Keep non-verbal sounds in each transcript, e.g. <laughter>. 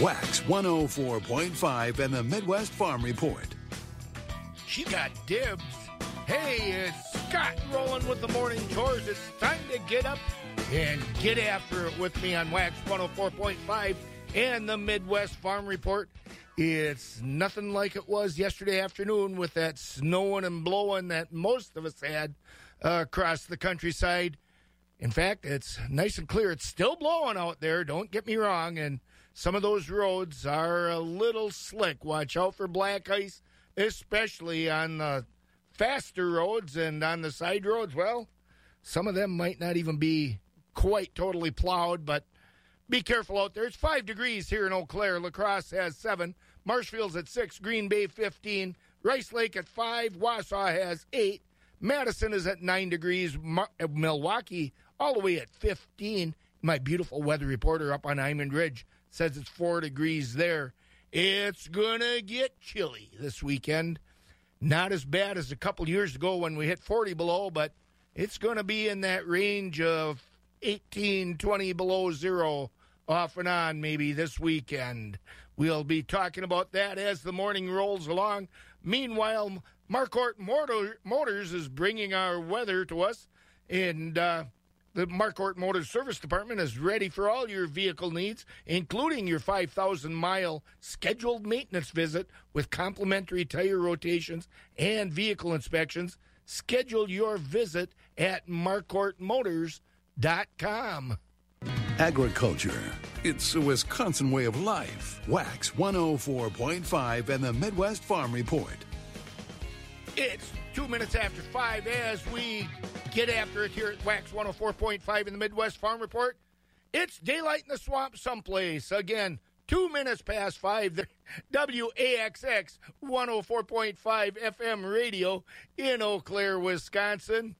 Wax 104.5 and the Midwest Farm Report. She got dibs. Hey, it's Scott rolling with the morning chores. It's time to get up and get after it with me on Wax 104.5 and the Midwest Farm Report. It's nothing like it was yesterday afternoon with that snowing and blowing that most of us had uh, across the countryside. In fact, it's nice and clear. It's still blowing out there, don't get me wrong, and some of those roads are a little slick. Watch out for black ice, especially on the faster roads and on the side roads. Well, some of them might not even be quite totally plowed, but be careful out there. It's five degrees here in Eau Claire. La Crosse has seven. Marshfield's at six. Green Bay 15. Rice Lake at five. Wausau has eight. Madison is at nine degrees. Mar- uh, Milwaukee all the way at 15. My beautiful weather reporter up on Diamond Ridge says it's four degrees there. It's going to get chilly this weekend. Not as bad as a couple years ago when we hit 40 below, but it's going to be in that range of 18, 20 below zero off and on maybe this weekend. We'll be talking about that as the morning rolls along. Meanwhile, Motor, Motors is bringing our weather to us, and uh, the Marquardt Motors Service Department is ready for all your vehicle needs, including your 5,000 mile scheduled maintenance visit with complimentary tire rotations and vehicle inspections. Schedule your visit at marquardtmotors.com. Agriculture. It's a Wisconsin way of life. Wax 104.5 and the Midwest Farm Report. It's two minutes after five as we get after it here at Wax 104.5 in the Midwest Farm Report. It's daylight in the swamp someplace. Again, two minutes past five. The <laughs> WAXX 104.5 FM radio in Eau Claire, Wisconsin.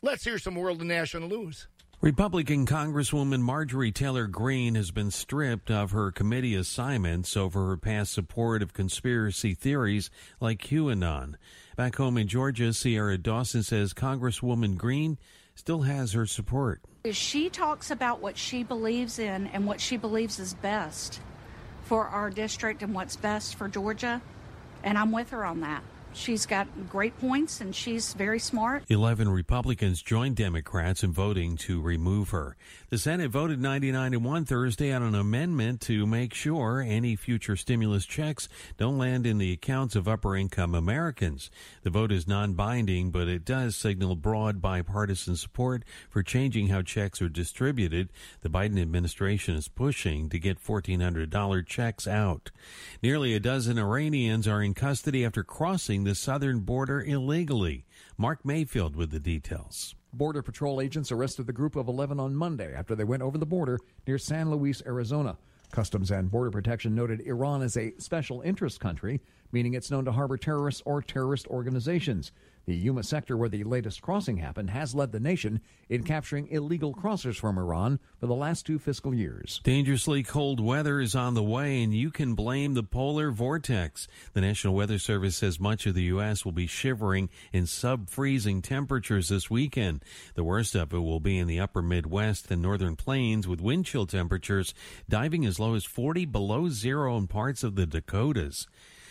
Let's hear some world and national news. Republican Congresswoman Marjorie Taylor Greene has been stripped of her committee assignments over her past support of conspiracy theories like QAnon. Back home in Georgia, Sierra Dawson says Congresswoman Greene still has her support. She talks about what she believes in and what she believes is best for our district and what's best for Georgia, and I'm with her on that. She's got great points and she's very smart. 11 Republicans joined Democrats in voting to remove her. The Senate voted 99 to 1 Thursday on an amendment to make sure any future stimulus checks don't land in the accounts of upper income Americans. The vote is non binding, but it does signal broad bipartisan support for changing how checks are distributed. The Biden administration is pushing to get $1,400 checks out. Nearly a dozen Iranians are in custody after crossing the southern border illegally. Mark Mayfield with the details. Border Patrol agents arrested the group of 11 on Monday after they went over the border near San Luis, Arizona. Customs and Border Protection noted Iran is a special interest country, meaning it's known to harbor terrorists or terrorist organizations. The Yuma sector where the latest crossing happened has led the nation in capturing illegal crossers from Iran for the last two fiscal years. Dangerously cold weather is on the way, and you can blame the polar vortex. The National Weather Service says much of the U.S. will be shivering in sub freezing temperatures this weekend. The worst of it will be in the upper Midwest and northern plains, with wind chill temperatures diving as low as 40 below zero in parts of the Dakotas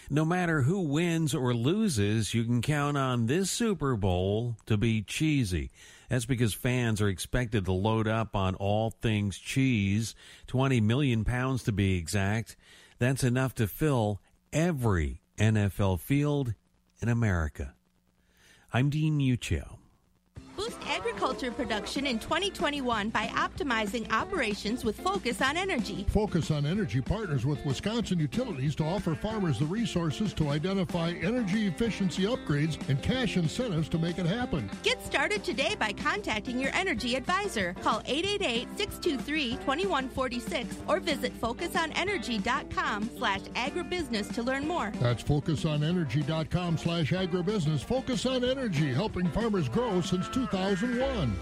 no matter who wins or loses, you can count on this Super Bowl to be cheesy. That's because fans are expected to load up on all things cheese, 20 million pounds to be exact. That's enough to fill every NFL field in America. I'm Dean Muccio. Agriculture production in 2021 by optimizing operations with Focus on Energy. Focus on Energy partners with Wisconsin Utilities to offer farmers the resources to identify energy efficiency upgrades and cash incentives to make it happen. Get started today by contacting your energy advisor. Call 888-623-2146 or visit focusonenergy.com slash agribusiness to learn more. That's focusonenergy.com slash agribusiness. Focus on Energy, helping farmers grow since 2000. 2001.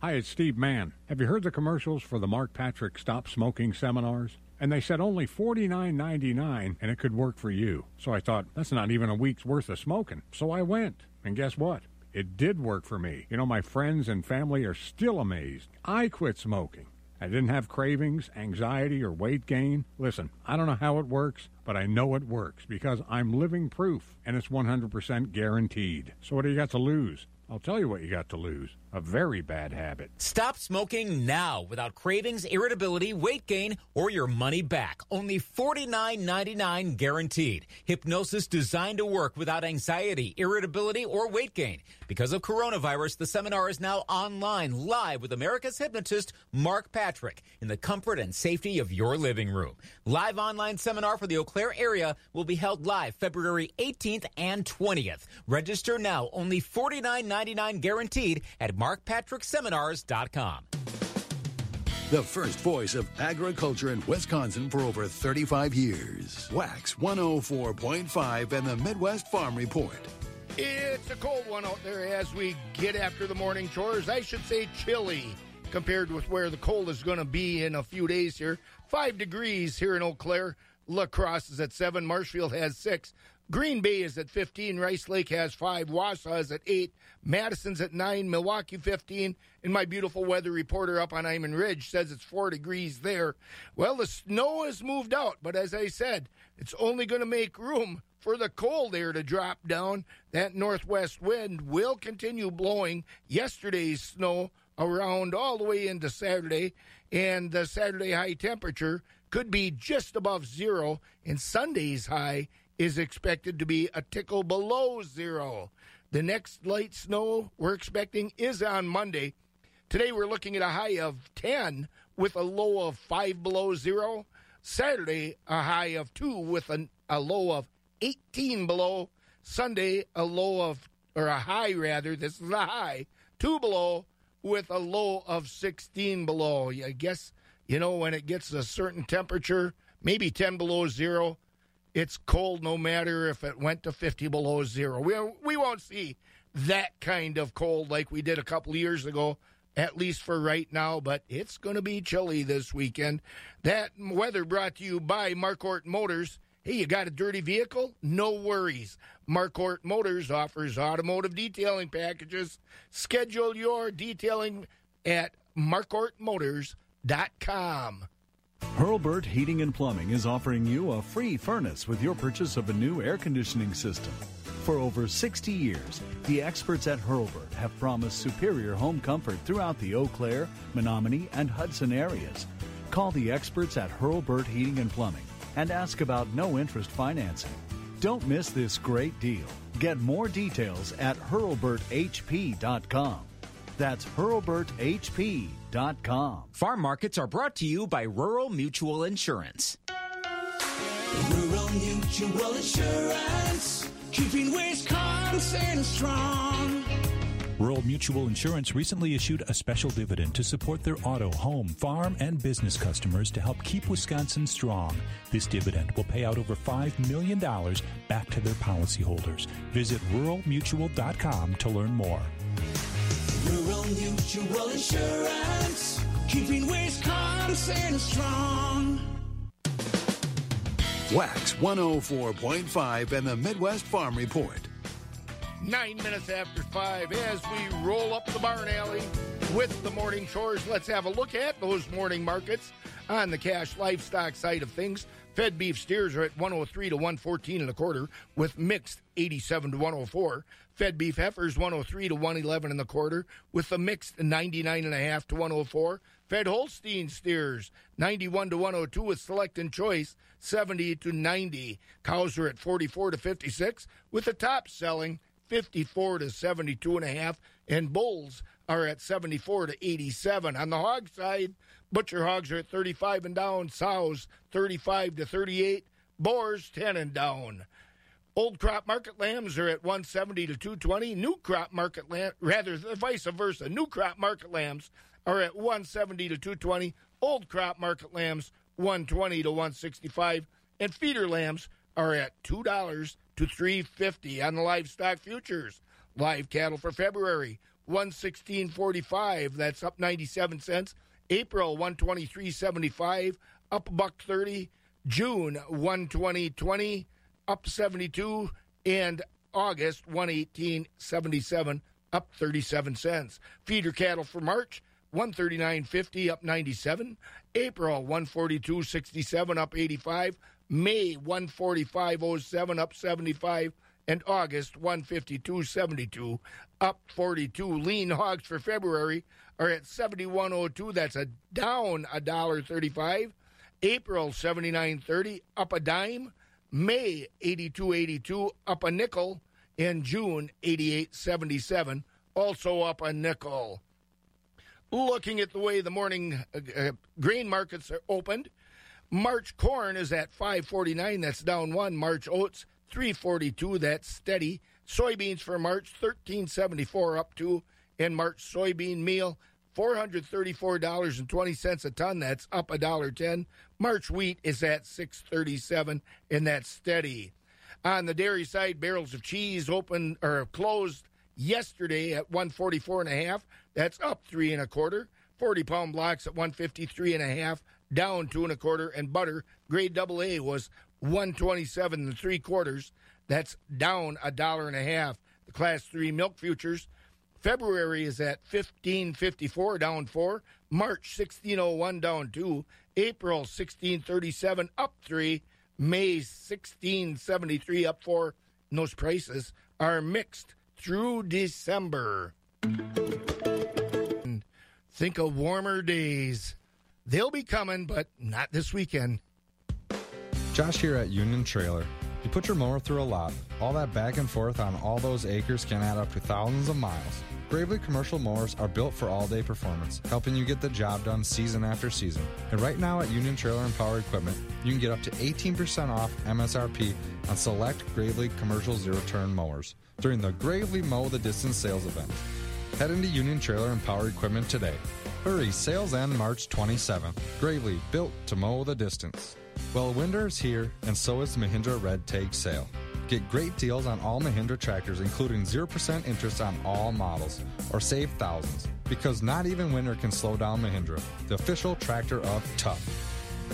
Hi, it's Steve Mann. Have you heard the commercials for the Mark Patrick Stop Smoking seminars? And they said only $49.99 and it could work for you. So I thought, that's not even a week's worth of smoking. So I went. And guess what? It did work for me. You know, my friends and family are still amazed. I quit smoking. I didn't have cravings, anxiety, or weight gain. Listen, I don't know how it works, but I know it works because I'm living proof and it's 100% guaranteed. So, what do you got to lose? I'll tell you what you got to lose a very bad habit. Stop smoking now without cravings, irritability, weight gain, or your money back. Only $49.99 guaranteed. Hypnosis designed to work without anxiety, irritability, or weight gain. Because of coronavirus, the seminar is now online, live with America's hypnotist, Mark Patrick, in the comfort and safety of your living room. Live online seminar for the Eau Claire area will be held live February 18th and 20th. Register now, only $49.99 guaranteed at markpatrickseminars.com. The first voice of agriculture in Wisconsin for over 35 years. Wax 104.5 and the Midwest Farm Report. It's a cold one out there as we get after the morning chores. I should say chilly compared with where the cold is going to be in a few days here. Five degrees here in Eau Claire. La Crosse is at seven. Marshfield has six. Green Bay is at 15. Rice Lake has five. Wausau is at eight. Madison's at nine. Milwaukee 15. And my beautiful weather reporter up on Diamond Ridge says it's four degrees there. Well, the snow has moved out, but as I said, it's only going to make room for the cold air to drop down. That northwest wind will continue blowing yesterday's snow around all the way into Saturday, and the Saturday high temperature could be just above zero, and Sunday's high is expected to be a tickle below zero. The next light snow we're expecting is on Monday. Today we're looking at a high of 10 with a low of 5 below zero. Saturday, a high of 2 with a, a low of 18 below. Sunday, a low of, or a high rather, this is a high, 2 below with a low of 16 below. I guess, you know, when it gets a certain temperature, maybe 10 below zero, it's cold no matter if it went to 50 below zero. We, we won't see that kind of cold like we did a couple years ago, at least for right now, but it's going to be chilly this weekend. That weather brought to you by Marquardt Motors. Hey, you got a dirty vehicle? No worries. Marquardt Motors offers automotive detailing packages. Schedule your detailing at marquardtmotors.com. Hurlburt Heating and Plumbing is offering you a free furnace with your purchase of a new air conditioning system. For over 60 years, the experts at Hurlburt have promised superior home comfort throughout the Eau Claire, Menomonie, and Hudson areas. Call the experts at Hurlburt Heating and Plumbing and ask about no interest financing. Don't miss this great deal. Get more details at hurlburthp.com. That's hurlburthp.com. Farm markets are brought to you by Rural Mutual Insurance. Rural Mutual Insurance, keeping Wisconsin strong. Rural Mutual Insurance recently issued a special dividend to support their auto, home, farm, and business customers to help keep Wisconsin strong. This dividend will pay out over $5 million back to their policyholders. Visit ruralmutual.com to learn more. Rural Mutual Insurance, keeping Wisconsin strong. Wax 104.5 and the Midwest Farm Report. Nine minutes after five, as we roll up the barn alley with the morning chores, let's have a look at those morning markets on the cash livestock side of things. Fed beef steers are at 103 to 114 and a quarter, with mixed 87 to 104. Fed beef heifers 103 to 111 and a quarter, with the mixed 99 and a half to 104. Fed Holstein steers 91 to 102 with select and choice 70 to 90. Cows are at 44 to 56 with the top selling 54 to 72 and a half and bulls are at 74 to 87. On the hog side, butcher hogs are at 35 and down, sows 35 to 38, boars 10 and down. Old crop market lambs are at 170 to 220. New crop market lamb, rather vice versa. New crop market lambs are at 170 to 220. Old crop market lambs 120 to 165, and feeder lambs are at two dollars to 350 on the livestock futures. Live cattle for February 116.45. That's up 97 cents. April 123.75, up a buck 30. June 120.20, up 72, and August 118.77, up 37 cents. Feeder cattle for March 139.50 up 97. April 142.67 up 85. May 145.07 up 75 and August 152.72 up 42. Lean hogs for February are at 71.02. That's a down a dollar 35. April 79.30 up a dime. May 82.82 up a nickel. And June 88.77 also up a nickel. Looking at the way the morning uh, uh, grain markets are opened, March corn is at 549. That's down one. March oats 342. That's steady. Soybeans for March 1374 up two. And March soybean meal $434.20 a ton. That's up a dollar ten. March wheat is at 637 and that's steady. On the dairy side, barrels of cheese open or closed yesterday at 144 and a half. That's up three and a quarter. 40 pound blocks at 153 and a half, down two and a quarter. And butter, grade double A, was 127 and three quarters. That's down a dollar and a half. The class three milk futures, February is at 1554, down four. March 1601, down two. April 1637, up three. May 1673, up four. And those prices are mixed through December. Think of warmer days. They'll be coming, but not this weekend. Josh here at Union Trailer. You put your mower through a lot. All that back and forth on all those acres can add up to thousands of miles. Gravely commercial mowers are built for all day performance, helping you get the job done season after season. And right now at Union Trailer and Power Equipment, you can get up to 18% off MSRP on select Gravely commercial zero turn mowers during the Gravely Mow the Distance sales event. Head into Union Trailer and Power Equipment today. Hurry, sales end March 27th. Gravely, built to mow the distance. Well, winter is here, and so is the Mahindra Red Tag sale. Get great deals on all Mahindra tractors, including 0% interest on all models, or save thousands. Because not even winter can slow down Mahindra, the official tractor of tough.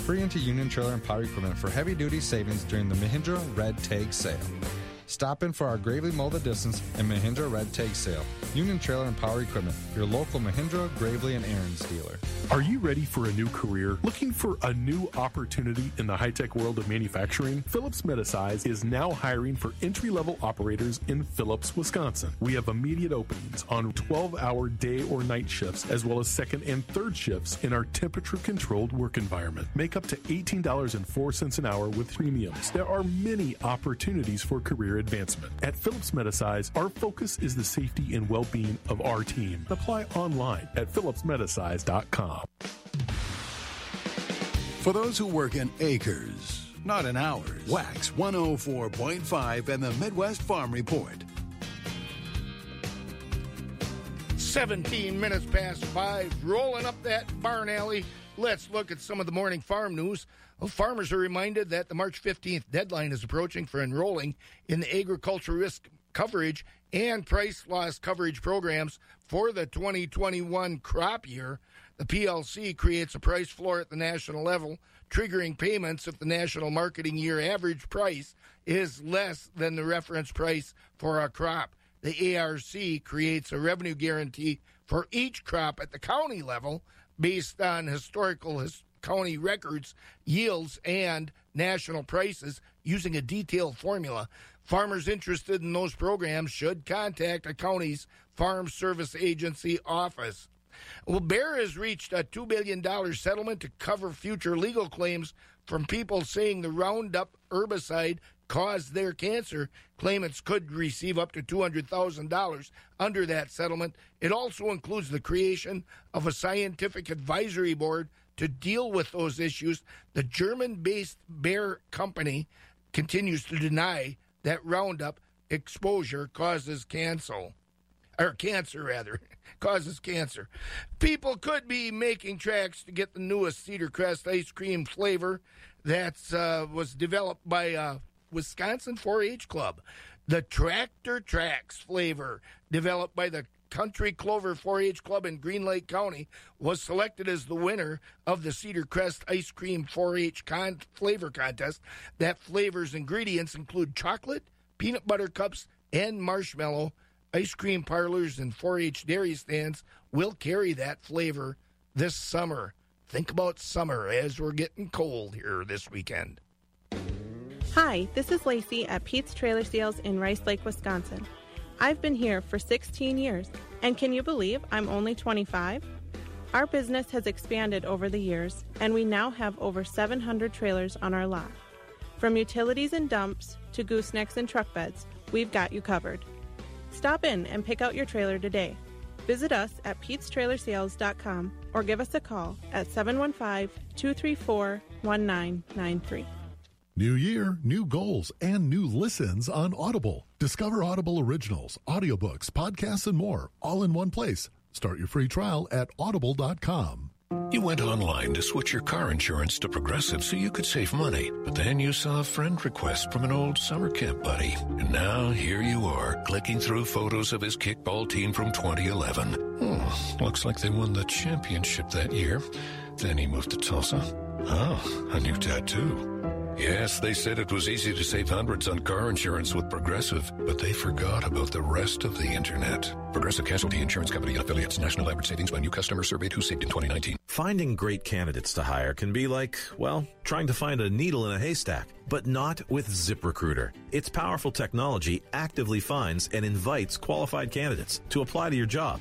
Free into Union Trailer and Power Equipment for heavy duty savings during the Mahindra Red Tag sale. Stop in for our Gravely Mow the Distance and Mahindra Red Tag sale. Union Trailer and Power Equipment, your local Mahindra, Gravely, and Ariens dealer. Are you ready for a new career? Looking for a new opportunity in the high tech world of manufacturing? Phillips Medisize is now hiring for entry level operators in Phillips, Wisconsin. We have immediate openings on 12 hour day or night shifts, as well as second and third shifts in our temperature controlled work environment. Make up to $18.04 an hour with premiums. There are many opportunities for career advancement. At Phillips Medisize, our focus is the safety and well being of our team. Apply online at phillipsmedisize.com. For those who work in acres, not in hours, Wax 104.5 and the Midwest Farm Report. 17 minutes past five, rolling up that barn alley. Let's look at some of the morning farm news. Well, farmers are reminded that the March 15th deadline is approaching for enrolling in the agriculture risk coverage and price loss coverage programs for the 2021 crop year. The PLC creates a price floor at the national level, triggering payments if the national marketing year average price is less than the reference price for a crop. The ARC creates a revenue guarantee for each crop at the county level based on historical his- county records, yields, and national prices using a detailed formula. Farmers interested in those programs should contact a county's Farm Service Agency office. Well, Bayer has reached a $2 billion settlement to cover future legal claims from people saying the Roundup herbicide caused their cancer. Claimants could receive up to $200,000 under that settlement. It also includes the creation of a scientific advisory board to deal with those issues. The German based Bayer company continues to deny that Roundup exposure causes cancer or cancer rather <laughs> causes cancer. People could be making tracks to get the newest Cedar Crest ice cream flavor that uh, was developed by uh, Wisconsin 4-H Club. The Tractor Tracks flavor developed by the Country Clover 4-H Club in Green Lake County was selected as the winner of the Cedar Crest Ice Cream 4-H con- flavor contest. That flavor's ingredients include chocolate, peanut butter cups, and marshmallow ice cream parlors and 4 H dairy stands will carry that flavor this summer. Think about summer as we're getting cold here this weekend. Hi, this is Lacey at Pete's Trailer Sales in Rice Lake, Wisconsin. I've been here for 16 years, and can you believe I'm only 25? Our business has expanded over the years, and we now have over 700 trailers on our lot. From utilities and dumps to goosenecks and truck beds, we've got you covered. Stop in and pick out your trailer today. Visit us at petestrailersales.com or give us a call at 715 234 1993. New year, new goals, and new listens on Audible. Discover Audible originals, audiobooks, podcasts, and more, all in one place. Start your free trial at audible.com. You went online to switch your car insurance to Progressive so you could save money, but then you saw a friend request from an old summer camp buddy. And now here you are, clicking through photos of his kickball team from 2011. Hmm, looks like they won the championship that year. Then he moved to Tulsa. Oh, a new tattoo. Yes, they said it was easy to save hundreds on car insurance with Progressive, but they forgot about the rest of the internet. Progressive Casualty Insurance Company and affiliates. National average savings by new customer surveyed who saved in 2019. Finding great candidates to hire can be like, well, trying to find a needle in a haystack, but not with ZipRecruiter. Its powerful technology actively finds and invites qualified candidates to apply to your job.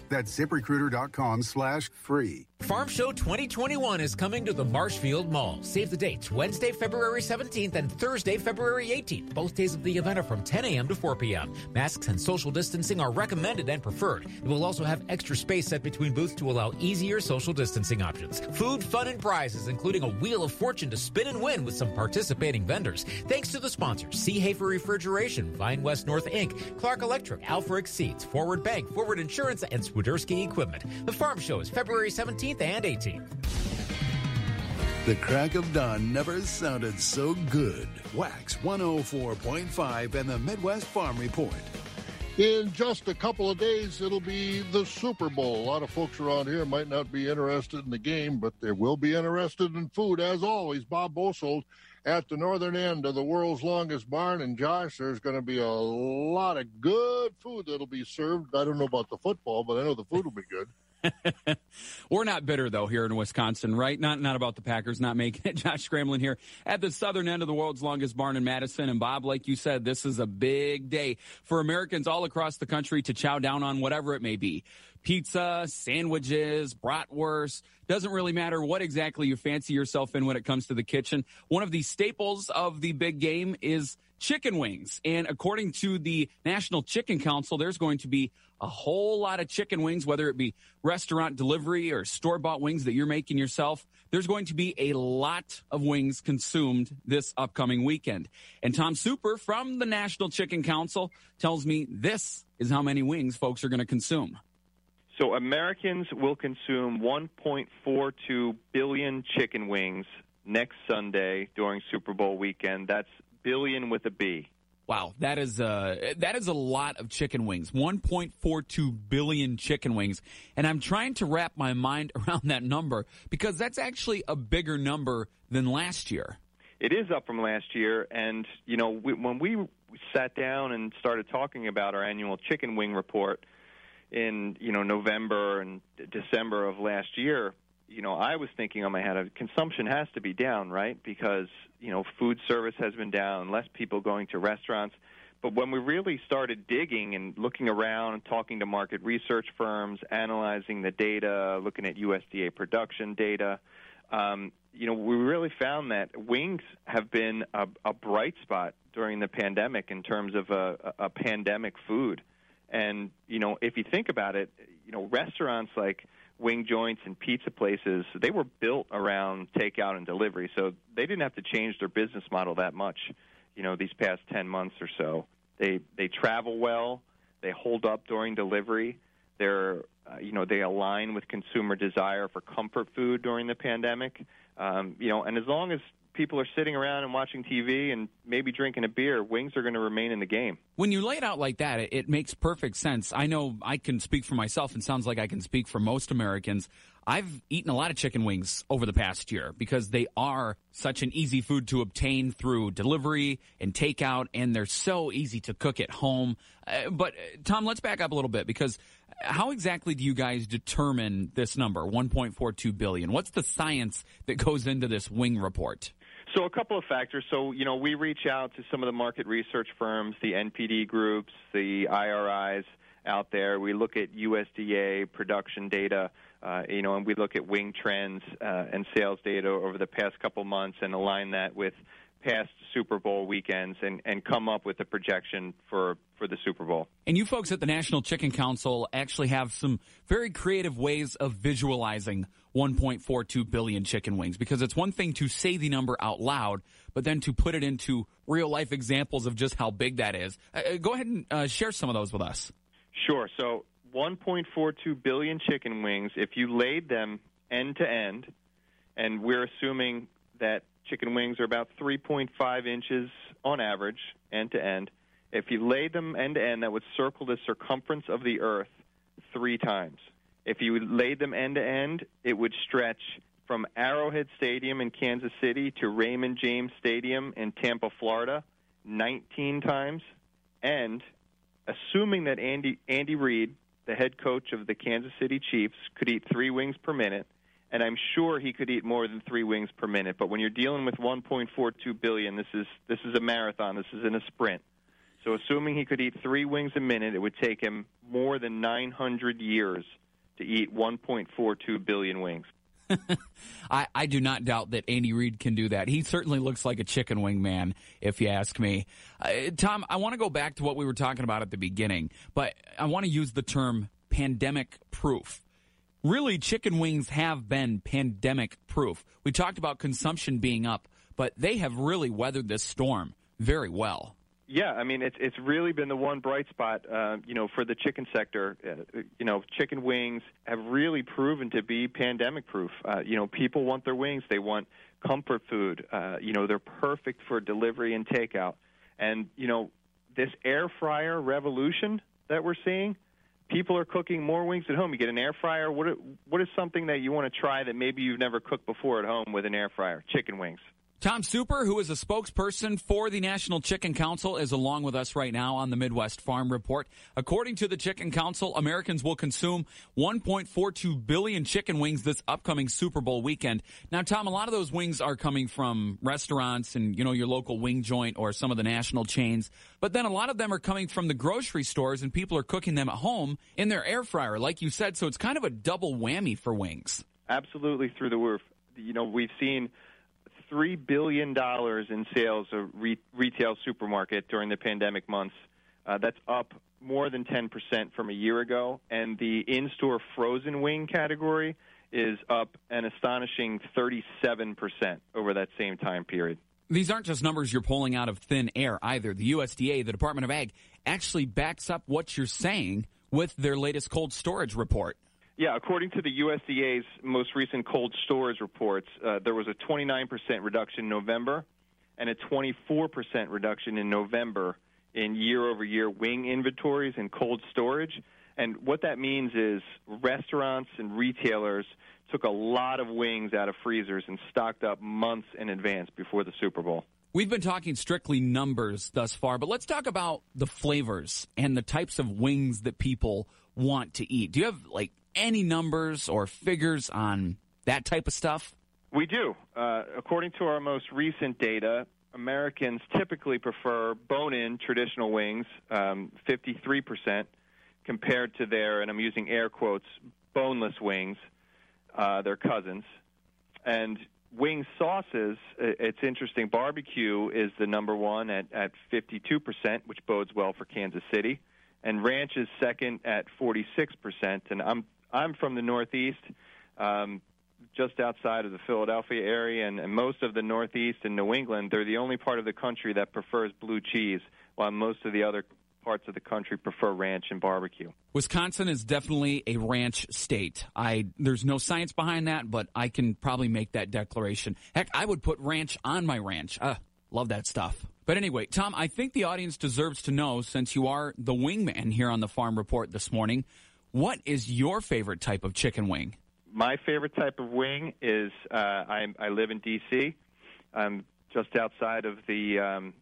That's ziprecruiter.com slash free. Farm Show 2021 is coming to the Marshfield Mall. Save the dates Wednesday, February 17th and Thursday, February 18th. Both days of the event are from 10 a.m. to 4 p.m. Masks and social distancing are recommended and preferred. It will also have extra space set between booths to allow easier social distancing options. Food, fun, and prizes, including a Wheel of Fortune to spin and win with some participating vendors. Thanks to the sponsors C. Hafer Refrigeration, Vine West North Inc., Clark Electric, Alfric Seats, Forward Bank, Forward Insurance, and Swiderski Equipment. The Farm Show is February 17th and 18th. The crack of dawn never sounded so good. Wax 104.5 and the Midwest Farm Report. In just a couple of days, it'll be the Super Bowl. A lot of folks around here might not be interested in the game, but they will be interested in food. As always, Bob Bosold at the northern end of the world's longest barn. And Josh, there's going to be a lot of good food that'll be served. I don't know about the football, but I know the food will be good. <laughs> We're not bitter though here in Wisconsin, right? Not not about the Packers not making it. <laughs> Josh Scramlin here at the southern end of the world's longest barn in Madison. And Bob, like you said, this is a big day for Americans all across the country to chow down on whatever it may be. Pizza, sandwiches, bratwurst. Doesn't really matter what exactly you fancy yourself in when it comes to the kitchen. One of the staples of the big game is chicken wings. And according to the National Chicken Council, there's going to be a whole lot of chicken wings, whether it be restaurant delivery or store bought wings that you're making yourself. There's going to be a lot of wings consumed this upcoming weekend. And Tom Super from the National Chicken Council tells me this is how many wings folks are going to consume. So Americans will consume 1.42 billion chicken wings next Sunday during Super Bowl weekend. That's billion with a B. Wow, that is a that is a lot of chicken wings. 1.42 billion chicken wings, and I'm trying to wrap my mind <laughs> around that number because that's actually a bigger number than last year. It is up from last year, and you know we, when we sat down and started talking about our annual chicken wing report in you know November and December of last year, you know, I was thinking on my head, consumption has to be down, right? Because you know, food service has been down, less people going to restaurants. But when we really started digging and looking around and talking to market research firms, analyzing the data, looking at USDA production data, um, you know, we really found that wings have been a, a bright spot during the pandemic in terms of a, a pandemic food. And you know, if you think about it, you know, restaurants like wing joints and pizza places, they were built around takeout and delivery, so they didn't have to change their business model that much. You know, these past ten months or so, they they travel well, they hold up during delivery. They're uh, you know they align with consumer desire for comfort food during the pandemic. Um, you know, and as long as people are sitting around and watching TV and maybe drinking a beer, wings are going to remain in the game. When you lay it out like that, it, it makes perfect sense. I know I can speak for myself, and sounds like I can speak for most Americans. I've eaten a lot of chicken wings over the past year because they are such an easy food to obtain through delivery and takeout, and they're so easy to cook at home. Uh, but, uh, Tom, let's back up a little bit because how exactly do you guys determine this number, 1.42 billion? What's the science that goes into this wing report? So a couple of factors. So you know, we reach out to some of the market research firms, the NPD groups, the IRIs out there. We look at USDA production data, uh, you know, and we look at wing trends uh, and sales data over the past couple months and align that with past Super Bowl weekends and, and come up with a projection for, for the Super Bowl. And you folks at the National Chicken Council actually have some very creative ways of visualizing 1.42 billion chicken wings because it's one thing to say the number out loud, but then to put it into real life examples of just how big that is. Uh, uh go ahead and uh, share some of those with us. Sure. So 1.42 billion chicken wings, if you laid them end to end, and we're assuming that chicken wings are about 3.5 inches on average, end to end. If you laid them end to end, that would circle the circumference of the Earth three times. If you laid them end to end, it would stretch from Arrowhead Stadium in Kansas City to Raymond James Stadium in Tampa, Florida, 19 times. And assuming that Andy Andy Reid, the head coach of the Kansas City Chiefs, could eat three wings per minute, and I'm sure he could eat more than three wings per minute. But when you're dealing with 1.42 billion, this is this is a marathon. This isn't a sprint. So assuming he could eat three wings a minute, it would take him more than 900 years to eat 1.42 billion wings. <laughs> I, I do not doubt that Andy Reid can do that. He certainly looks like a chicken wing man, if you ask me. Uh, Tom, I want to go back to what we were talking about at the beginning, but I want to use the term pandemic proof. Really, chicken wings have been pandemic proof. We talked about consumption being up, but they have really weathered this storm very well. Yeah, I mean it's it's really been the one bright spot, uh, you know, for the chicken sector. Uh, you know, chicken wings have really proven to be pandemic proof. Uh, you know, people want their wings; they want comfort food. Uh, you know, they're perfect for delivery and takeout. And you know, this air fryer revolution that we're seeing, people are cooking more wings at home. You get an air fryer. What what is something that you want to try that maybe you've never cooked before at home with an air fryer? Chicken wings. Tom Super, who is a spokesperson for the National Chicken Council, is along with us right now on the Midwest Farm Report. According to the Chicken Council, Americans will consume 1.42 billion chicken wings this upcoming Super Bowl weekend. Now, Tom, a lot of those wings are coming from restaurants and, you know, your local wing joint or some of the national chains. But then a lot of them are coming from the grocery stores and people are cooking them at home in their air fryer, like you said. So it's kind of a double whammy for wings. Absolutely through the roof. You know, we've seen three billion dollars in sales of re- retail supermarket during the pandemic months. Uh, that's up more than 10% from a year ago, and the in-store frozen wing category is up an astonishing 37% over that same time period. These aren't just numbers you're pulling out of thin air either. The USDA, the Department of Ag, actually backs up what you're saying with their latest cold storage report. Yeah, according to the USDA's most recent cold storage reports, uh, there was a 29% reduction in November and a 24% reduction in November in year over year wing inventories and cold storage. And what that means is restaurants and retailers took a lot of wings out of freezers and stocked up months in advance before the Super Bowl. We've been talking strictly numbers thus far, but let's talk about the flavors and the types of wings that people want to eat. Do you have like any numbers or figures on that type of stuff? We do. Uh, according to our most recent data, Americans typically prefer bone in traditional wings, um, 53%, compared to their, and I'm using air quotes, boneless wings, uh, their cousins. And wing sauces, it's interesting. Barbecue is the number one at, at 52%, which bodes well for Kansas City. And ranch is second at 46%. And I'm I'm from the Northeast, um, just outside of the Philadelphia area, and, and most of the Northeast and New England, they're the only part of the country that prefers blue cheese, while most of the other parts of the country prefer ranch and barbecue. Wisconsin is definitely a ranch state. I there's no science behind that, but I can probably make that declaration. Heck, I would put ranch on my ranch. Uh, love that stuff. But anyway, Tom, I think the audience deserves to know since you are the wingman here on the Farm Report this morning, what is your favorite type of chicken wing? My favorite type of wing is uh, I, I live in D.C. I'm just outside of the um,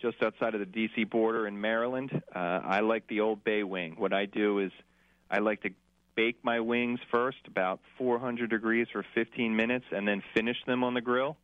just outside of the D.C. border in Maryland. Uh, I like the Old Bay wing. What I do is I like to bake my wings first, about 400 degrees for 15 minutes, and then finish them on the grill.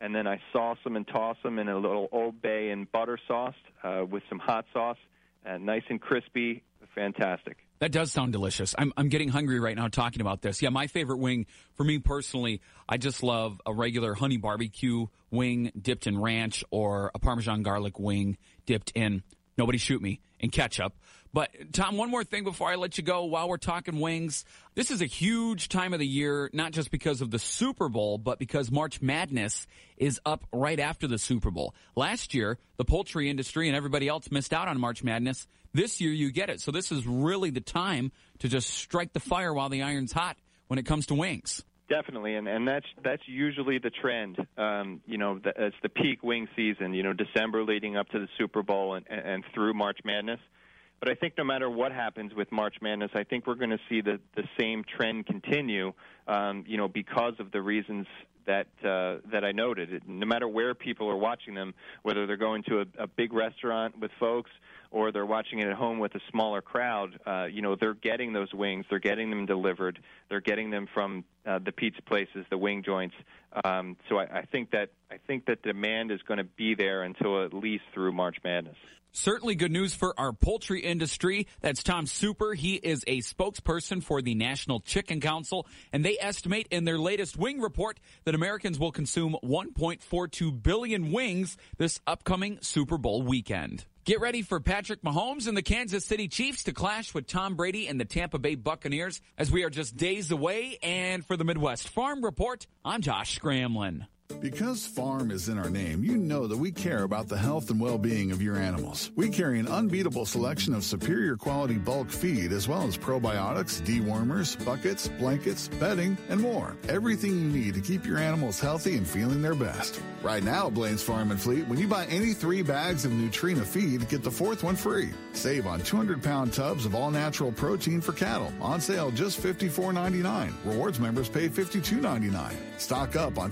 And then I sauce them and toss them in a little Old Bay and butter sauce uh, with some hot sauce, uh, nice and crispy, fantastic. That does sound delicious. I'm, I'm getting hungry right now talking about this. Yeah, my favorite wing, for me personally, I just love a regular honey barbecue wing dipped in ranch or a Parmesan garlic wing dipped in, nobody shoot me, in ketchup. But Tom, one more thing before I let you go. While we're talking wings, this is a huge time of the year, not just because of the Super Bowl, but because March Madness is up right after the Super Bowl. Last year, the poultry industry and everybody else missed out on March Madness. This year, you get it. So this is really the time to just strike the fire while the iron's hot when it comes to wings. Definitely, and and that's that's usually the trend. Um, you know, the, it's the peak wing season. You know, December leading up to the Super Bowl and, and through March Madness. But I think no matter what happens with March Madness, I think we're going to see the the same trend continue. Um, you know, because of the reasons that uh, that I noted. No matter where people are watching them, whether they're going to a, a big restaurant with folks or they're watching it at home with a smaller crowd, uh, you know, they're getting those wings. They're getting them delivered. They're getting them from uh, the pizza places, the wing joints. Um, so I, I think that I think that demand is going to be there until at least through March Madness. Certainly good news for our poultry industry. That's Tom Super. He is a spokesperson for the National Chicken Council, and they estimate in their latest wing report that Americans will consume 1.42 billion wings this upcoming Super Bowl weekend. Get ready for Patrick Mahomes and the Kansas City Chiefs to clash with Tom Brady and the Tampa Bay Buccaneers as we are just days away. And for the Midwest Farm Report, I'm Josh Scramlin. Because farm is in our name, you know that we care about the health and well-being of your animals. We carry an unbeatable selection of superior quality bulk feed as well as probiotics, dewormers, buckets, blankets, bedding, and more. Everything you need to keep your animals healthy and feeling their best. Right now at Blaine's Farm and Fleet, when you buy any three bags of Nutrena feed, get the fourth one free. Save on 200-pound tubs of all-natural protein for cattle. On sale just $54.99. Rewards members pay $52.99. Stock up on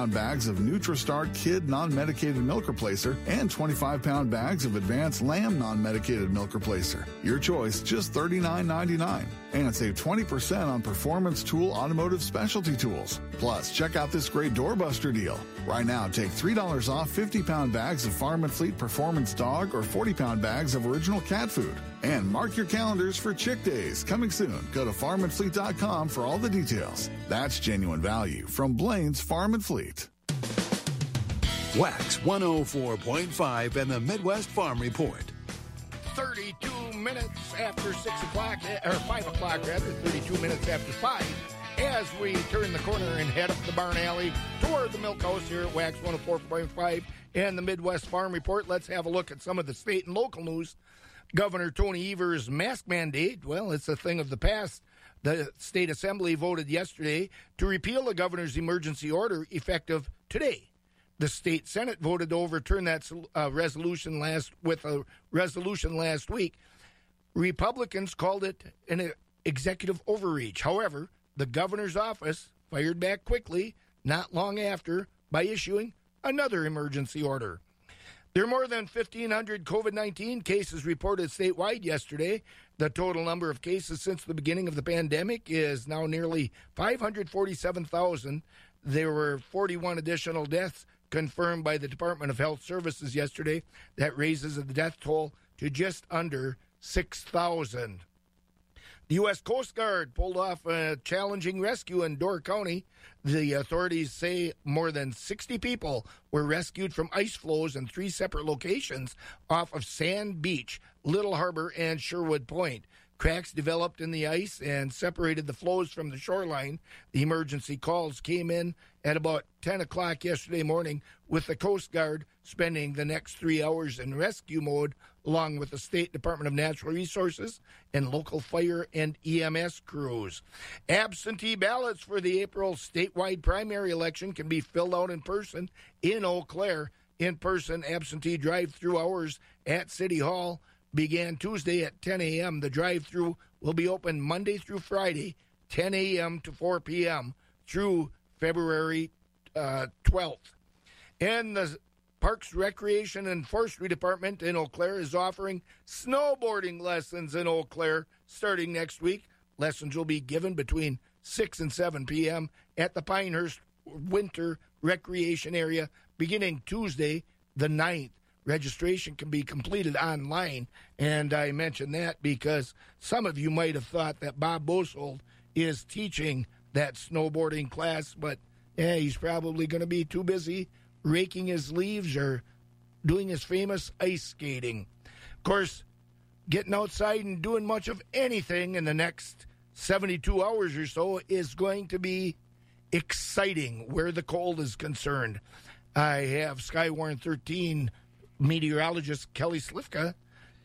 25-pound bags of NutriStart Kid non-medicated milk replacer and 25-pound bags of Advanced Lamb non-medicated milk replacer. Your choice, just $39.99. And save 20% on Performance Tool Automotive Specialty Tools. Plus, check out this great doorbuster deal. Right now, take $3 off 50-pound bags of Farm and Fleet Performance Dog or 40-pound bags of original cat food. And mark your calendars for Chick Days coming soon. Go to farmandfleet.com for all the details. That's genuine value from Blaine's Farm and Fleet. Wax 104.5 and the Midwest Farm Report. 32 minutes after 6 o'clock, eh, or 5 o'clock rather, 32 minutes after 5, as we turn the corner and head up the barn alley toward the milk house here at Wax 104.5 and the Midwest Farm Report. Let's have a look at some of the state and local news. Governor Tony Evers' mask mandate, well, it's a thing of the past. The state assembly voted yesterday to repeal the governor's emergency order effective today. The state senate voted to overturn that uh, resolution last with a resolution last week. Republicans called it an executive overreach. However, the governor's office fired back quickly not long after by issuing another emergency order. There are more than 1,500 COVID 19 cases reported statewide yesterday. The total number of cases since the beginning of the pandemic is now nearly 547,000. There were 41 additional deaths confirmed by the Department of Health Services yesterday. That raises the death toll to just under 6,000. The U.S. Coast Guard pulled off a challenging rescue in Door County. The authorities say more than 60 people were rescued from ice floes in three separate locations off of Sand Beach, Little Harbor, and Sherwood Point. Cracks developed in the ice and separated the floes from the shoreline. The emergency calls came in at about 10 o'clock yesterday morning, with the Coast Guard spending the next three hours in rescue mode, along with the State Department of Natural Resources and local fire and EMS crews. Absentee ballots for the April statewide primary election can be filled out in person in Eau Claire. In person absentee drive through hours at City Hall began Tuesday at 10 a.m. The drive through will be open Monday through Friday, 10 a.m. to 4 p.m. through February uh, 12th. And the Parks, Recreation, and Forestry Department in Eau Claire is offering snowboarding lessons in Eau Claire starting next week. Lessons will be given between 6 and 7 p.m. at the Pinehurst Winter Recreation Area beginning Tuesday, the 9th. Registration can be completed online, and I mention that because some of you might have thought that Bob Bosold is teaching that snowboarding class, but yeah, he's probably going to be too busy raking his leaves or doing his famous ice skating. Of course, getting outside and doing much of anything in the next 72 hours or so is going to be exciting where the cold is concerned. I have Skywarn 13 meteorologist Kelly Slifka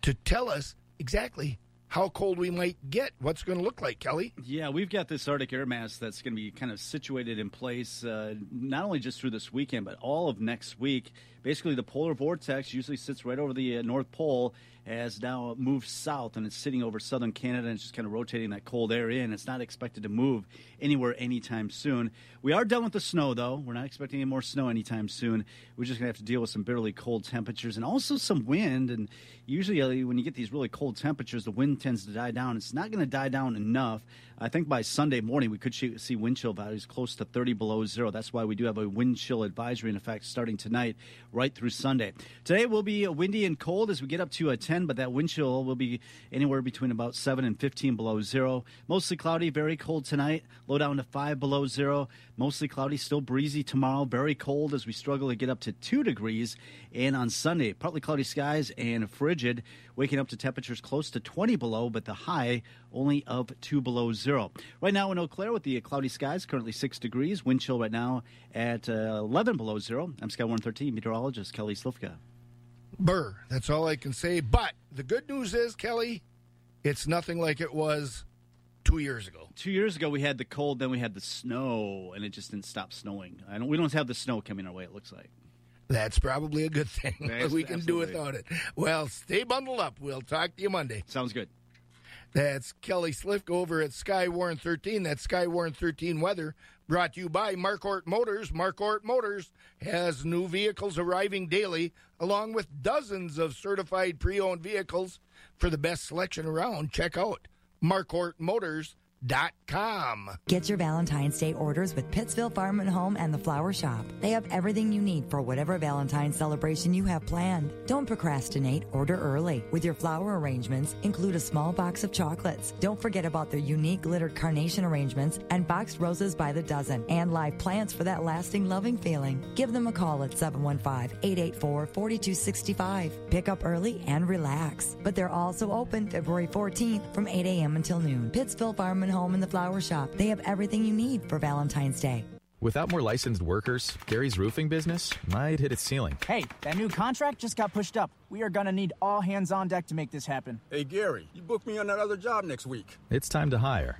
to tell us exactly how cold we might get. What's going to look like, Kelly? Yeah, we've got this Arctic air mass that's going to be kind of situated in place uh, not only just through this weekend, but all of next week. Basically, the polar vortex usually sits right over the uh, North Pole has now moved south and it's sitting over southern Canada and it's just kind of rotating that cold air in. It's not expected to move anywhere anytime soon. We are done with the snow, though. We're not expecting any more snow anytime soon. We're just going to have to deal with some bitterly cold temperatures and also some wind. And usually, uh, when you get these really cold temperatures, the wind tends to die down. It's not going to die down enough. I think by Sunday morning, we could see wind chill values close to 30 below zero. That's why we do have a wind chill advisory in effect starting tonight, right through Sunday. Today will be windy and cold as we get up to a 10, but that wind chill will be anywhere between about 7 and 15 below zero. Mostly cloudy, very cold tonight, low down to 5 below zero. Mostly cloudy, still breezy tomorrow, very cold as we struggle to get up to 2 degrees. And on Sunday, partly cloudy skies and frigid, waking up to temperatures close to 20 below, but the high only of 2 below zero. Right now in Eau Claire with the cloudy skies, currently 6 degrees, wind chill right now at uh, 11 below zero. I'm Sky 113 meteorologist Kelly Slifka. Burr, that's all I can say. But the good news is, Kelly, it's nothing like it was two years ago. Two years ago, we had the cold, then we had the snow, and it just didn't stop snowing. I don't, we don't have the snow coming our way, it looks like. That's probably a good thing. <laughs> We can absolutely. do without it. Well, stay bundled up. We'll talk to you Monday. Sounds good. That's Kelly Slifka over at Sky Skywarn 13. That's Sky Skywarn 13 weather brought to you by Marquardt Motors. Marquardt Motors has new vehicles arriving daily, along with dozens of certified pre owned vehicles. For the best selection around, check out MarquardtMotors.com. Get your Valentine's Day orders with Pittsville Farm and Home and the Flower Shop. They have everything you need for whatever Valentine's celebration you have planned. Don't procrastinate, order early. With your flower arrangements, include a small box of chocolates. Don't forget about their unique glittered carnation arrangements and boxed roses by the dozen and live plants for that lasting loving feeling. Give them a call at 715-884-4265. Pick up early and relax. But they're also open February 14th from 8 a.m. until noon. Pittsville Farm and Home and the Flower Shop. They have everything you need for Valentine's Day. Without more licensed workers, Gary's roofing business might hit its ceiling. Hey, that new contract just got pushed up. We are gonna need all hands on deck to make this happen. Hey, Gary, you booked me on that other job next week. It's time to hire.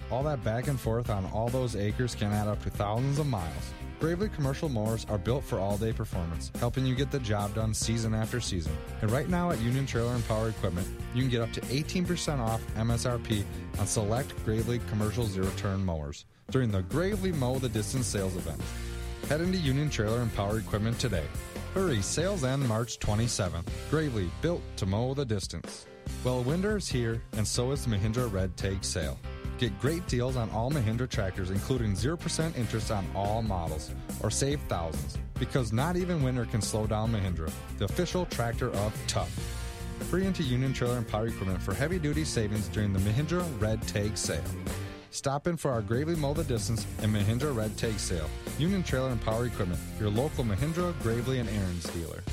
All that back and forth on all those acres can add up to thousands of miles. Gravely commercial mowers are built for all day performance, helping you get the job done season after season. And right now at Union Trailer and Power Equipment, you can get up to 18% off MSRP on select Gravely commercial zero turn mowers during the Gravely Mow the Distance sales event. Head into Union Trailer and Power Equipment today. Hurry, sales end March 27th. Gravely, built to mow the distance. Well, winter is here, and so is the Mahindra Red Tag sale. Get great deals on all Mahindra tractors, including 0% interest on all models, or save thousands. Because not even winter can slow down Mahindra, the official tractor of tough. Free into Union Trailer and Power Equipment for heavy duty savings during the Mahindra Red Tag Sale. Stop in for our Gravely Mow the Distance and Mahindra Red Tag Sale. Union Trailer and Power Equipment, your local Mahindra, Gravely, and Ariens dealer.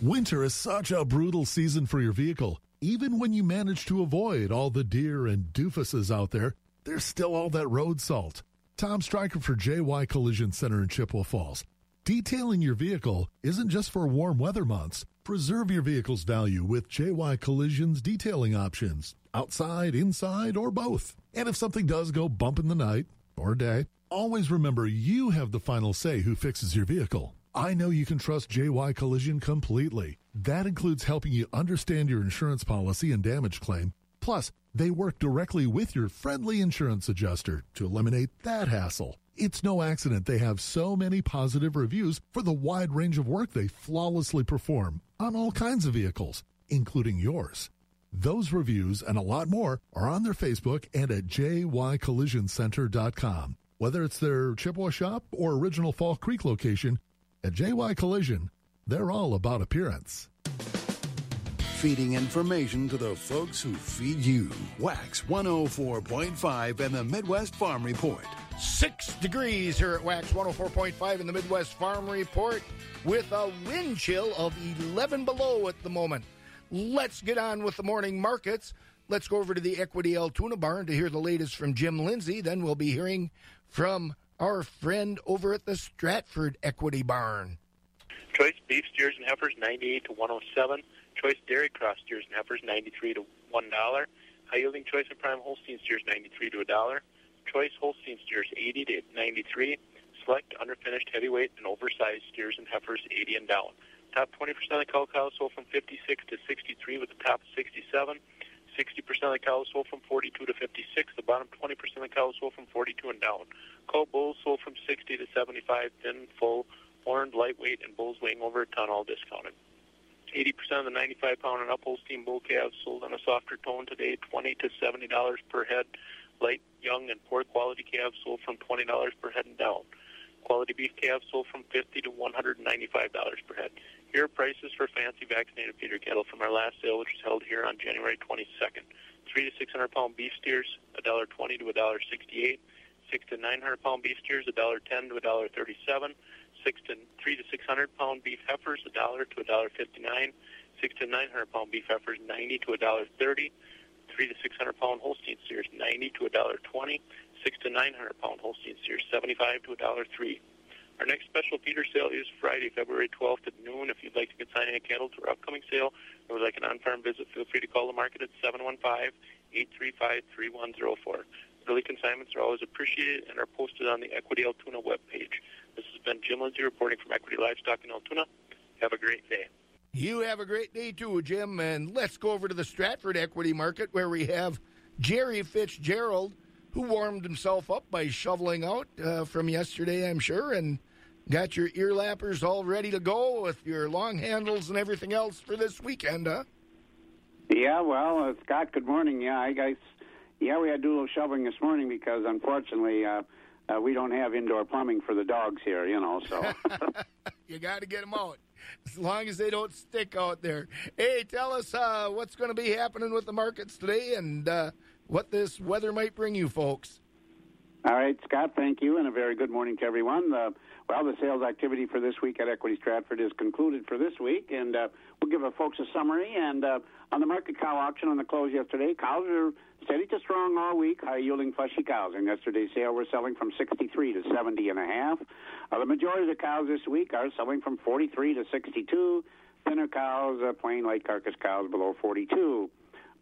Winter is such a brutal season for your vehicle. Even when you manage to avoid all the deer and doofuses out there, there's still all that road salt. Tom Stryker for JY Collision Center in Chippewa Falls. Detailing your vehicle isn't just for warm weather months. Preserve your vehicle's value with JY Collision's detailing options, outside, inside, or both. And if something does go bump in the night or day, always remember you have the final say who fixes your vehicle. I know you can trust JY Collision completely. That includes helping you understand your insurance policy and damage claim. Plus, they work directly with your friendly insurance adjuster to eliminate that hassle. It's no accident they have so many positive reviews for the wide range of work they flawlessly perform on all kinds of vehicles, including yours. Those reviews and a lot more are on their Facebook and at jycollisioncenter.com. Whether it's their Chippewa shop or original Fall Creek location, at JY Collision, they're all about appearance. Feeding information to the folks who feed you. Wax 104.5 and the Midwest Farm Report. Six degrees here at Wax 104.5 in the Midwest Farm Report with a wind chill of 11 below at the moment. Let's get on with the morning markets. Let's go over to the Equity Altoona barn to hear the latest from Jim Lindsay. Then we'll be hearing from our friend over at the Stratford Equity Barn. Choice beef steers and heifers 98 to 107. Choice dairy cross steers and heifers 93 to one dollar. High yielding choice and prime Holstein steers 93 to a dollar. Choice Holstein steers 80 to 93. Select underfinished heavyweight and oversized steers and heifers 80 and down. Top 20% of the cow cows sold from 56 to 63 with the top 67. 60% of the cows sold from 42 to 56. The bottom 20% of the cows sold from 42 and down. Cow bulls sold from 60 to 75. Thin, full, horned, lightweight, and bulls weighing over a ton, all discounted. 80% of the 95 pound and up Holstein bull calves sold on a softer tone today, 20 to $70 per head. Light, young, and poor quality calves sold from $20 per head and down. Quality beef calves sold from 50 to $195 per head. Here are prices for fancy vaccinated feeder cattle from our last sale, which was held here on January 22nd. 3 to 600 pound beef steers, $1.20 to $1.68. 6 to 900 pound beef steers, $1.10 to $1.37. 6 to 3 to 600 pound beef heifers, a dollar to a dollar fifty nine, 6 to 900 pound beef heifers, 90 to $1.30. 3 to 600 pound Holstein steers, 90 to $1.20. 6 to 900 pound Holstein steers, 75 to a dollar three. Our next special feeder sale is Friday, February 12th at noon. If you'd like to consign any cattle to our upcoming sale or would like an on-farm visit, feel free to call the market at 715-835-3104. Early consignments are always appreciated and are posted on the Equity Altoona webpage. This been Jim Lindsay reporting from Equity Livestock in Altoona. Have a great day. You have a great day too, Jim. And let's go over to the Stratford Equity Market where we have Jerry Fitzgerald, who warmed himself up by shoveling out uh, from yesterday, I'm sure, and got your ear lappers all ready to go with your long handles and everything else for this weekend, huh? Yeah, well, uh, Scott, good morning. Yeah, I guess, yeah, we had to do a little shoveling this morning because unfortunately uh, uh, we don't have indoor plumbing for the dogs here, you know, so. <laughs> you got to get them out as long as they don't stick out there. Hey, tell us uh, what's going to be happening with the markets today and uh, what this weather might bring you folks. All right, Scott, thank you, and a very good morning to everyone. Uh, well, the sales activity for this week at Equity Stratford is concluded for this week, and uh, we'll give our folks a summary. And uh, on the market cow auction on the close yesterday, cows are steady to strong all week, high yielding fleshy cows. In yesterday's sale, we're selling from 63 to 70 and a half. Uh, the majority of the cows this week are selling from 43 to 62. Thinner cows, uh, plain light carcass cows below 42.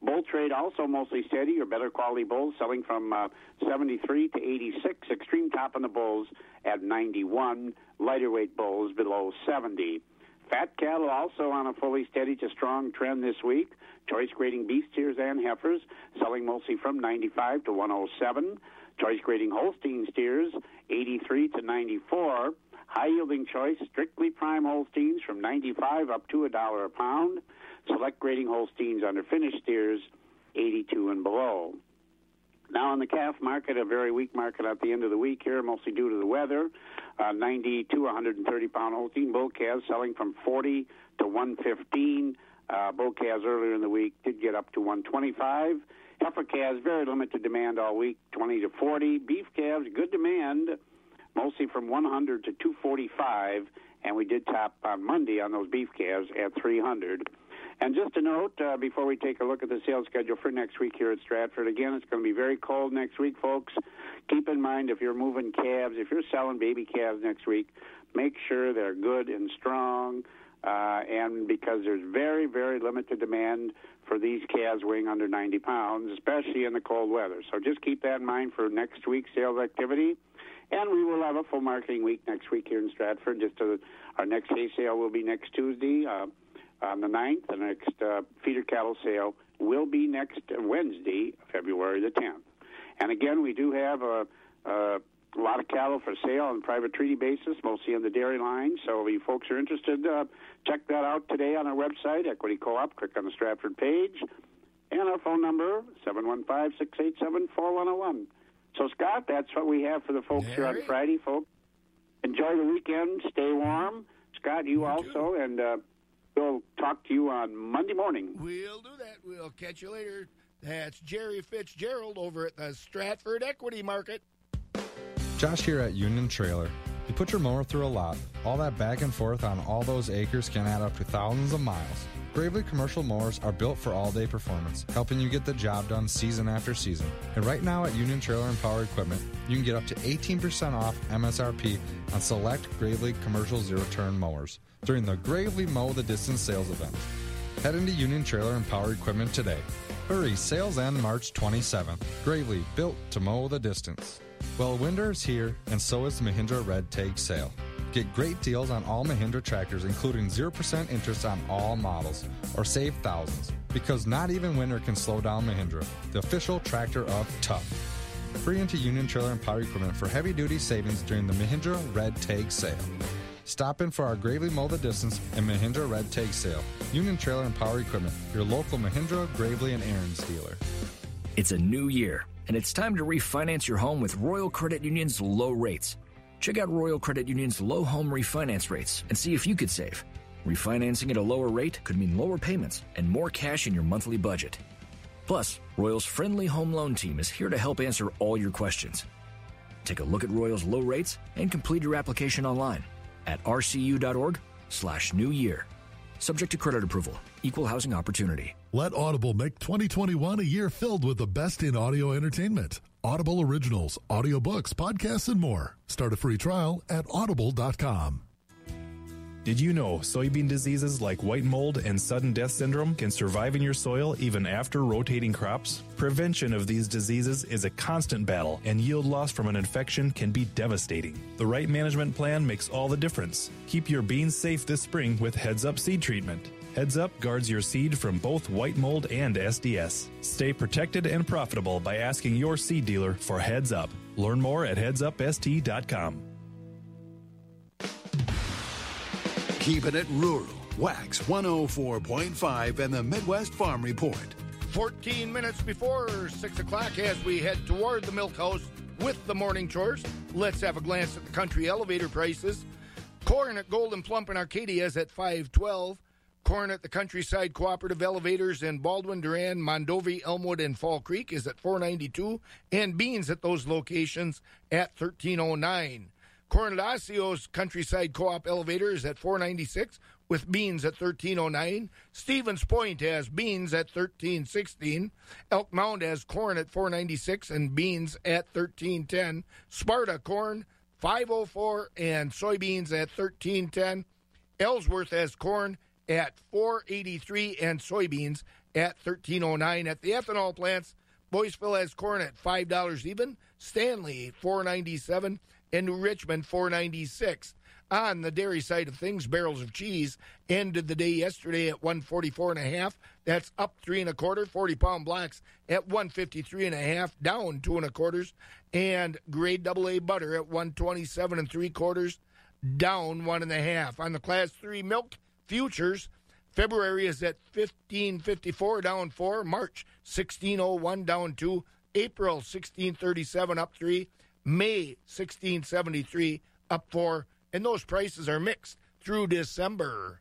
Bull trade also mostly steady or better quality bulls selling from uh, 73 to 86. Extreme top on the bulls at 91. Lighter weight bulls below 70. Fat cattle also on a fully steady to strong trend this week. Choice grading beef steers and heifers selling mostly from 95 to 107. Choice grading Holstein steers 83 to 94. High yielding choice strictly prime Holsteins from 95 up to a dollar a pound. Select grading Holsteins under finished steers 82 and below. Now, in the calf market, a very weak market at the end of the week here, mostly due to the weather. Uh, 90 to 130 pound Holstein bull calves selling from 40 to 115. Uh, bull calves earlier in the week did get up to 125. Heifer calves, very limited demand all week, 20 to 40. Beef calves, good demand, mostly from 100 to 245. And we did top on Monday on those beef calves at 300. And just a note uh, before we take a look at the sales schedule for next week here at Stratford. Again, it's going to be very cold next week, folks. Keep in mind if you're moving calves, if you're selling baby calves next week, make sure they're good and strong. Uh, and because there's very, very limited demand for these calves weighing under 90 pounds, especially in the cold weather. So just keep that in mind for next week's sales activity. And we will have a full marketing week next week here in Stratford. Just to, our next hay sale will be next Tuesday. Uh, on the 9th. The next uh, feeder cattle sale will be next Wednesday, February the 10th. And again, we do have a, a lot of cattle for sale on private treaty basis, mostly on the dairy line. So if you folks are interested, uh, check that out today on our website, Equity Co-op. Click on the Stratford page. And our phone number, 715-687-4101. So, Scott, that's what we have for the folks here on Friday, folks. Enjoy the weekend. Stay warm. Scott, you, also. And... Uh, We'll talk to you on Monday morning. We'll do that. We'll catch you later. That's Jerry Fitzgerald over at the Stratford Equity Market. Josh here at Union Trailer. You put your mower through a lot. All that back and forth on all those acres can add up to thousands of miles. Gravely commercial mowers are built for all day performance, helping you get the job done season after season. And right now at Union Trailer and Power Equipment, you can get up to 18% off MSRP on select Gravely commercial zero turn mowers during the Gravely Mow the Distance sales event. Head into Union Trailer and Power Equipment today. Hurry, sales end March 27th. Gravely, built to mow the distance. Well, winter is here, and so is the Mahindra Red Tag sale. Get great deals on all Mahindra tractors, including 0% interest on all models, or save thousands. Because not even winter can slow down Mahindra, the official tractor of tough. Free into Union Trailer and Power Equipment for heavy duty savings during the Mahindra Red Tag sale. Stop in for our Gravely Mow the Distance and Mahindra Red Tag sale. Union Trailer and Power Equipment, your local Mahindra, Gravely, and Ariens dealer. It's a new year, and it's time to refinance your home with Royal Credit Union's low rates. Check out Royal Credit Union's low home refinance rates and see if you could save. Refinancing at a lower rate could mean lower payments and more cash in your monthly budget. Plus, Royal's friendly home loan team is here to help answer all your questions. Take a look at Royal's low rates and complete your application online at rcu.org slash new year. Subject to credit approval. Equal housing opportunity. Let Audible make 2021 a year filled with the best in audio entertainment. Audible originals, audiobooks, podcasts, and more. Start a free trial at audible.com. Did you know soybean diseases like white mold and sudden death syndrome can survive in your soil even after rotating crops? Prevention of these diseases is a constant battle, and yield loss from an infection can be devastating. The right management plan makes all the difference. Keep your beans safe this spring with Heads Up Seed Treatment. Heads Up guards your seed from both white mold and SDS. Stay protected and profitable by asking your seed dealer for Heads Up. Learn more at headsupst.com. Keeping it rural. Wax 104.5 and the Midwest Farm Report. 14 minutes before 6 o'clock as we head toward the milk house with the morning chores. Let's have a glance at the country elevator prices. Corn at Gold'n Plump in Arcadia is at 512. Corn at the Countryside Cooperative Elevators in Baldwin, Durand, Mondovi, Elmwood, and Fall Creek is at 492, and beans at those locations at 1309. Corn at Osseo's Countryside Co-op Elevator is at 496, with beans at 1309. Stevens Point has beans at 1316. Elk Mound has corn at 496 and beans at 1310. Sparta corn 504 and soybeans at 1310. Ellsworth has corn at 483 and soybeans at 1309 at the ethanol plants. Boyceville has corn at $5 even. Stanley 497 and New Richmond 496. On the dairy side of things, barrels of cheese ended the day yesterday at 144 and a half. That's up three and a quarter. 40 pound blocks at 153 and a half, down two and a quarters. And grade double A butter at 127 and three quarters, down one and a half. On the class three milk futures, February is at 1554, down four. March 1601, down two. April 1637 up 3, May 1673 up 4, and those prices are mixed through December.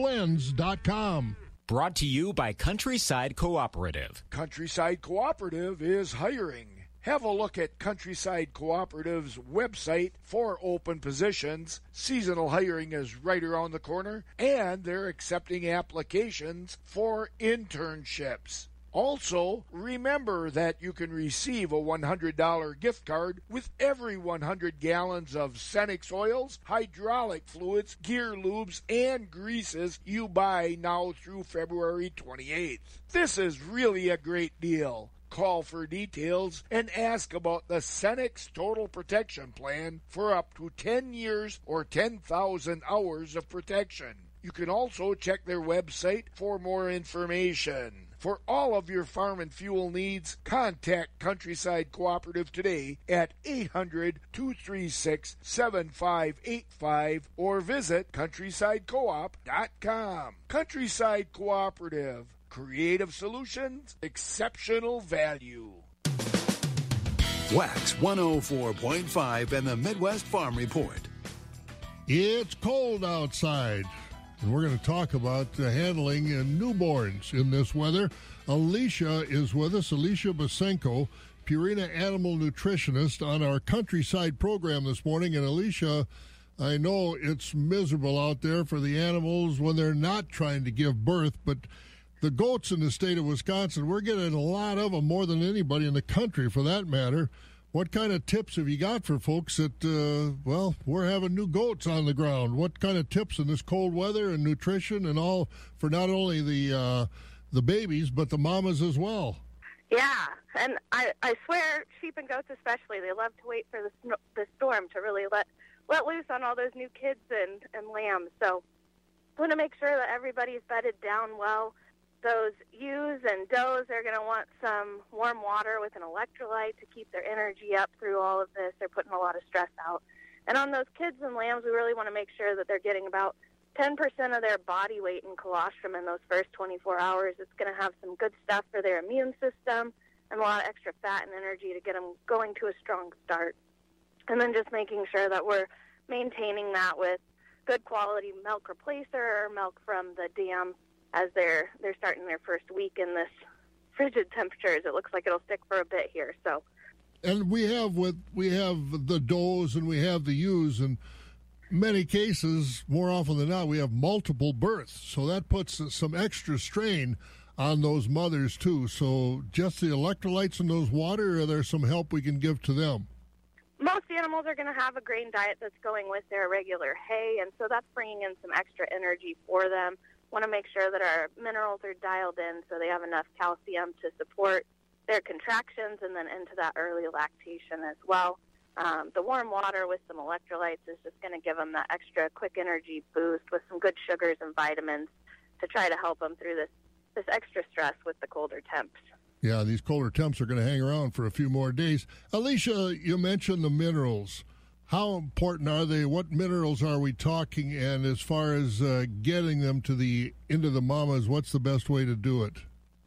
blends.com. Brought to you by Countryside Cooperative. Countryside Cooperative is hiring. Have a look at Countryside Cooperative's website for open positions. Seasonal hiring is right around the corner, and they're accepting applications for internships. Also, remember that you can receive a $100 gift card with every 100 gallons of Cenex oils, hydraulic fluids, gear lubes, and greases you buy now through February 28th. This is really a great deal. Call for details and ask about the Cenex Total Protection Plan for up to 10 years or 10,000 hours of protection. You can also check their website for more information. For all of your farm and fuel needs, contact Countryside Cooperative today at 800 236 7585 or visit countrysidecoop.com. Countryside Cooperative. Creative solutions, exceptional value. Wax 104.5 and the Midwest Farm Report. It's cold outside. And we're going to talk about uh, handling newborns in this weather. Alicia is with us, Alicia Basenko, Purina Animal Nutritionist, on our countryside program this morning. And Alicia, I know it's miserable out there for the animals when they're not trying to give birth, but the goats in the state of Wisconsin, we're getting a lot of them, more than anybody in the country for that matter. What kind of tips have you got for folks that, uh, well, we're having new goats on the ground? What kind of tips in this cold weather and nutrition and all for not only the uh, the babies but the mamas as well? Yeah, and I I swear, sheep and goats especially, they love to wait for the sn- the storm to really let let loose on all those new kids and and lambs. So, want to make sure that everybody's bedded down well those ewes and does are going to want some warm water with an electrolyte to keep their energy up through all of this. They're putting a lot of stress out. And on those kids and lambs, we really want to make sure that they're getting about 10% of their body weight in colostrum in those first 24 hours. It's going to have some good stuff for their immune system and a lot of extra fat and energy to get them going to a strong start. And then just making sure that we're maintaining that with good quality milk replacer or milk from the dam as they're they're starting their first week in this frigid temperatures. It looks like it'll stick for a bit here. So, and we have with we have the does and we have the ewes and many cases more often than not we have multiple births so that puts some extra strain on those mothers too so just the electrolytes in those water or there some help we can give to them most animals are going to have a grain diet that's going with their regular hay and so that's bringing in some extra energy for them want to make sure that our minerals are dialed in so they have enough calcium to support their contractions and then into that early lactation as well. Um, the warm water with some electrolytes is just going to give them that extra quick energy boost with some good sugars and vitamins to try to help them through this this extra stress with the colder temps. Yeah, these colder temps are going to hang around for a few more days. Alicia, you mentioned the minerals. How important are they? What minerals are we talking? And as far as uh, getting them to the into the mamas, what's the best way to do it?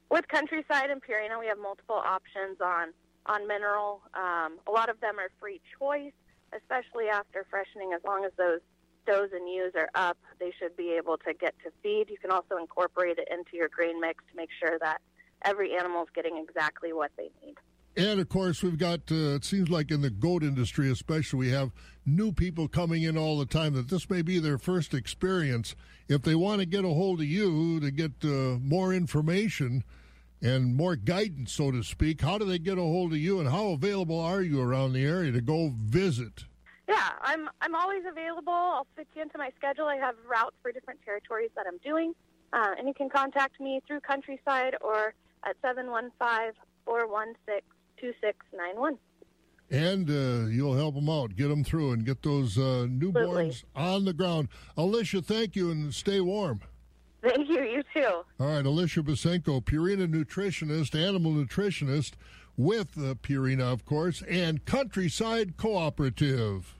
With Countryside and Purina, we have multiple options on on mineral. Um, a lot of them are free choice, especially after freshening. As long as those does and ewes are up, they should be able to get to feed. You can also incorporate it into your grain mix to make sure that every animal is getting exactly what they need. And of course, we've got, uh, it seems like in the goat industry especially, we have new people coming in all the time that this may be their first experience. If they want to get a hold of you to get uh, more information and more guidance, so to speak, how do they get a hold of you and how available are you around the area to go visit? Yeah, I'm I'm always available. I'll fit you into my schedule. I have routes for different territories that I'm doing, uh, and you can contact me through Countryside or at 715 416 2691. And uh, you'll help them out, get them through, and get those uh, newborns on the ground. Alicia, thank you, and stay warm. Thank you. You too. All right, Alicia Basenko, Purina nutritionist, animal nutritionist with uh, Purina, of course, and Countryside Cooperative.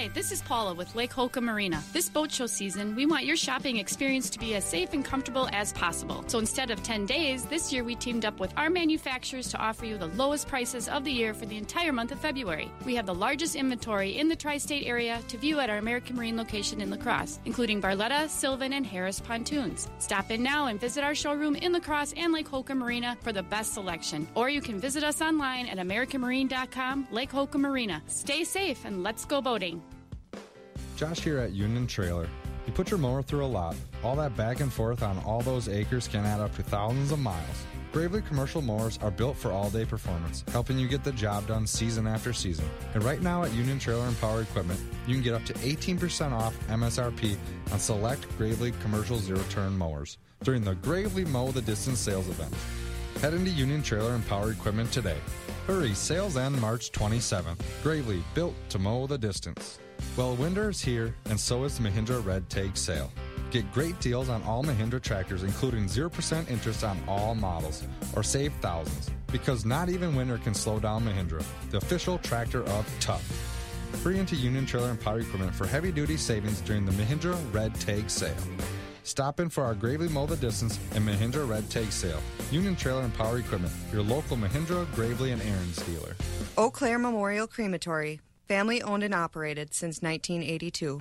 Hi, this is Paula with Lake Holcomb Marina. This boat show season, we want your shopping experience to be as safe and comfortable as possible. So instead of 10 days, this year we teamed up with our manufacturers to offer you the lowest prices of the year for the entire month of February. We have the largest inventory in the tri state area to view at our American Marine location in La Crosse, including Barletta, Sylvan, and Harris pontoons. Stop in now and visit our showroom in La Crosse and Lake Holcomb Marina for the best selection. Or you can visit us online at AmericanMarine.com, Lake Holcomb Marina. Stay safe and let's go boating. Josh here at Union Trailer. You put your mower through a lot. All that back and forth on all those acres can add up to thousands of miles. Gravely commercial mowers are built for all day performance, helping you get the job done season after season. And right now at Union Trailer and Power Equipment, you can get up to 18% off MSRP on select Gravely commercial zero turn mowers during the Gravely Mow the Distance sales event. Head into Union Trailer and Power Equipment today. Hurry, sales end March 27th. Gravely, built to mow the distance. Well, winter is here, and so is the Mahindra Red Tag sale. Get great deals on all Mahindra tractors, including 0% interest on all models, or save thousands. Because not even winter can slow down Mahindra, the official tractor of tough. Free into Union Trailer and Power Equipment for heavy duty savings during the Mahindra Red Tag sale. Stop in for our Gravely Mow the Distance and Mahindra Red Tag sale. Union Trailer and Power Equipment, your local Mahindra, Gravely, and Ariens dealer. Eau Claire Memorial Crematory, family owned and operated since 1982.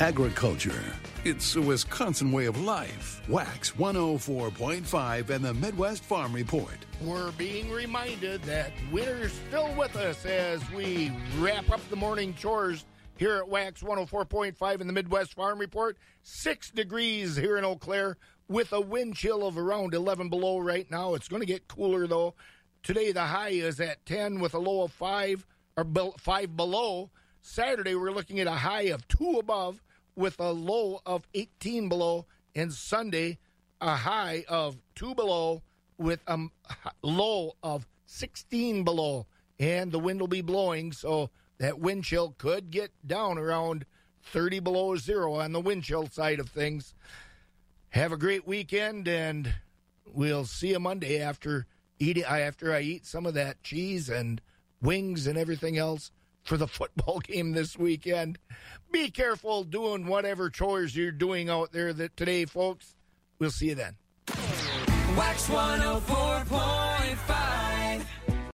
Agriculture. It's a Wisconsin way of life. Wax 104.5 and the Midwest Farm Report. We're being reminded that winter's still with us as we wrap up the morning chores here at Wax 104.5 in the Midwest Farm Report. Six degrees here in Eau Claire with a wind chill of around 11 below right now. It's going to get cooler though. Today the high is at 10 with a low of 5 or 5 below. Saturday we're looking at a high of 2 above with a low of 18 below. And Sunday a high of 2 below with a low of 16 below. And the wind will be blowing, so that wind chill could get down around 30 below zero on the wind chill side of things. Have a great weekend, and we'll see you Monday after eating after I eat some of that cheese and wings and everything else for the <laughs> football game this weekend. Be careful doing whatever chores you're doing out there that today, folks. We'll see you then. Wax 104.5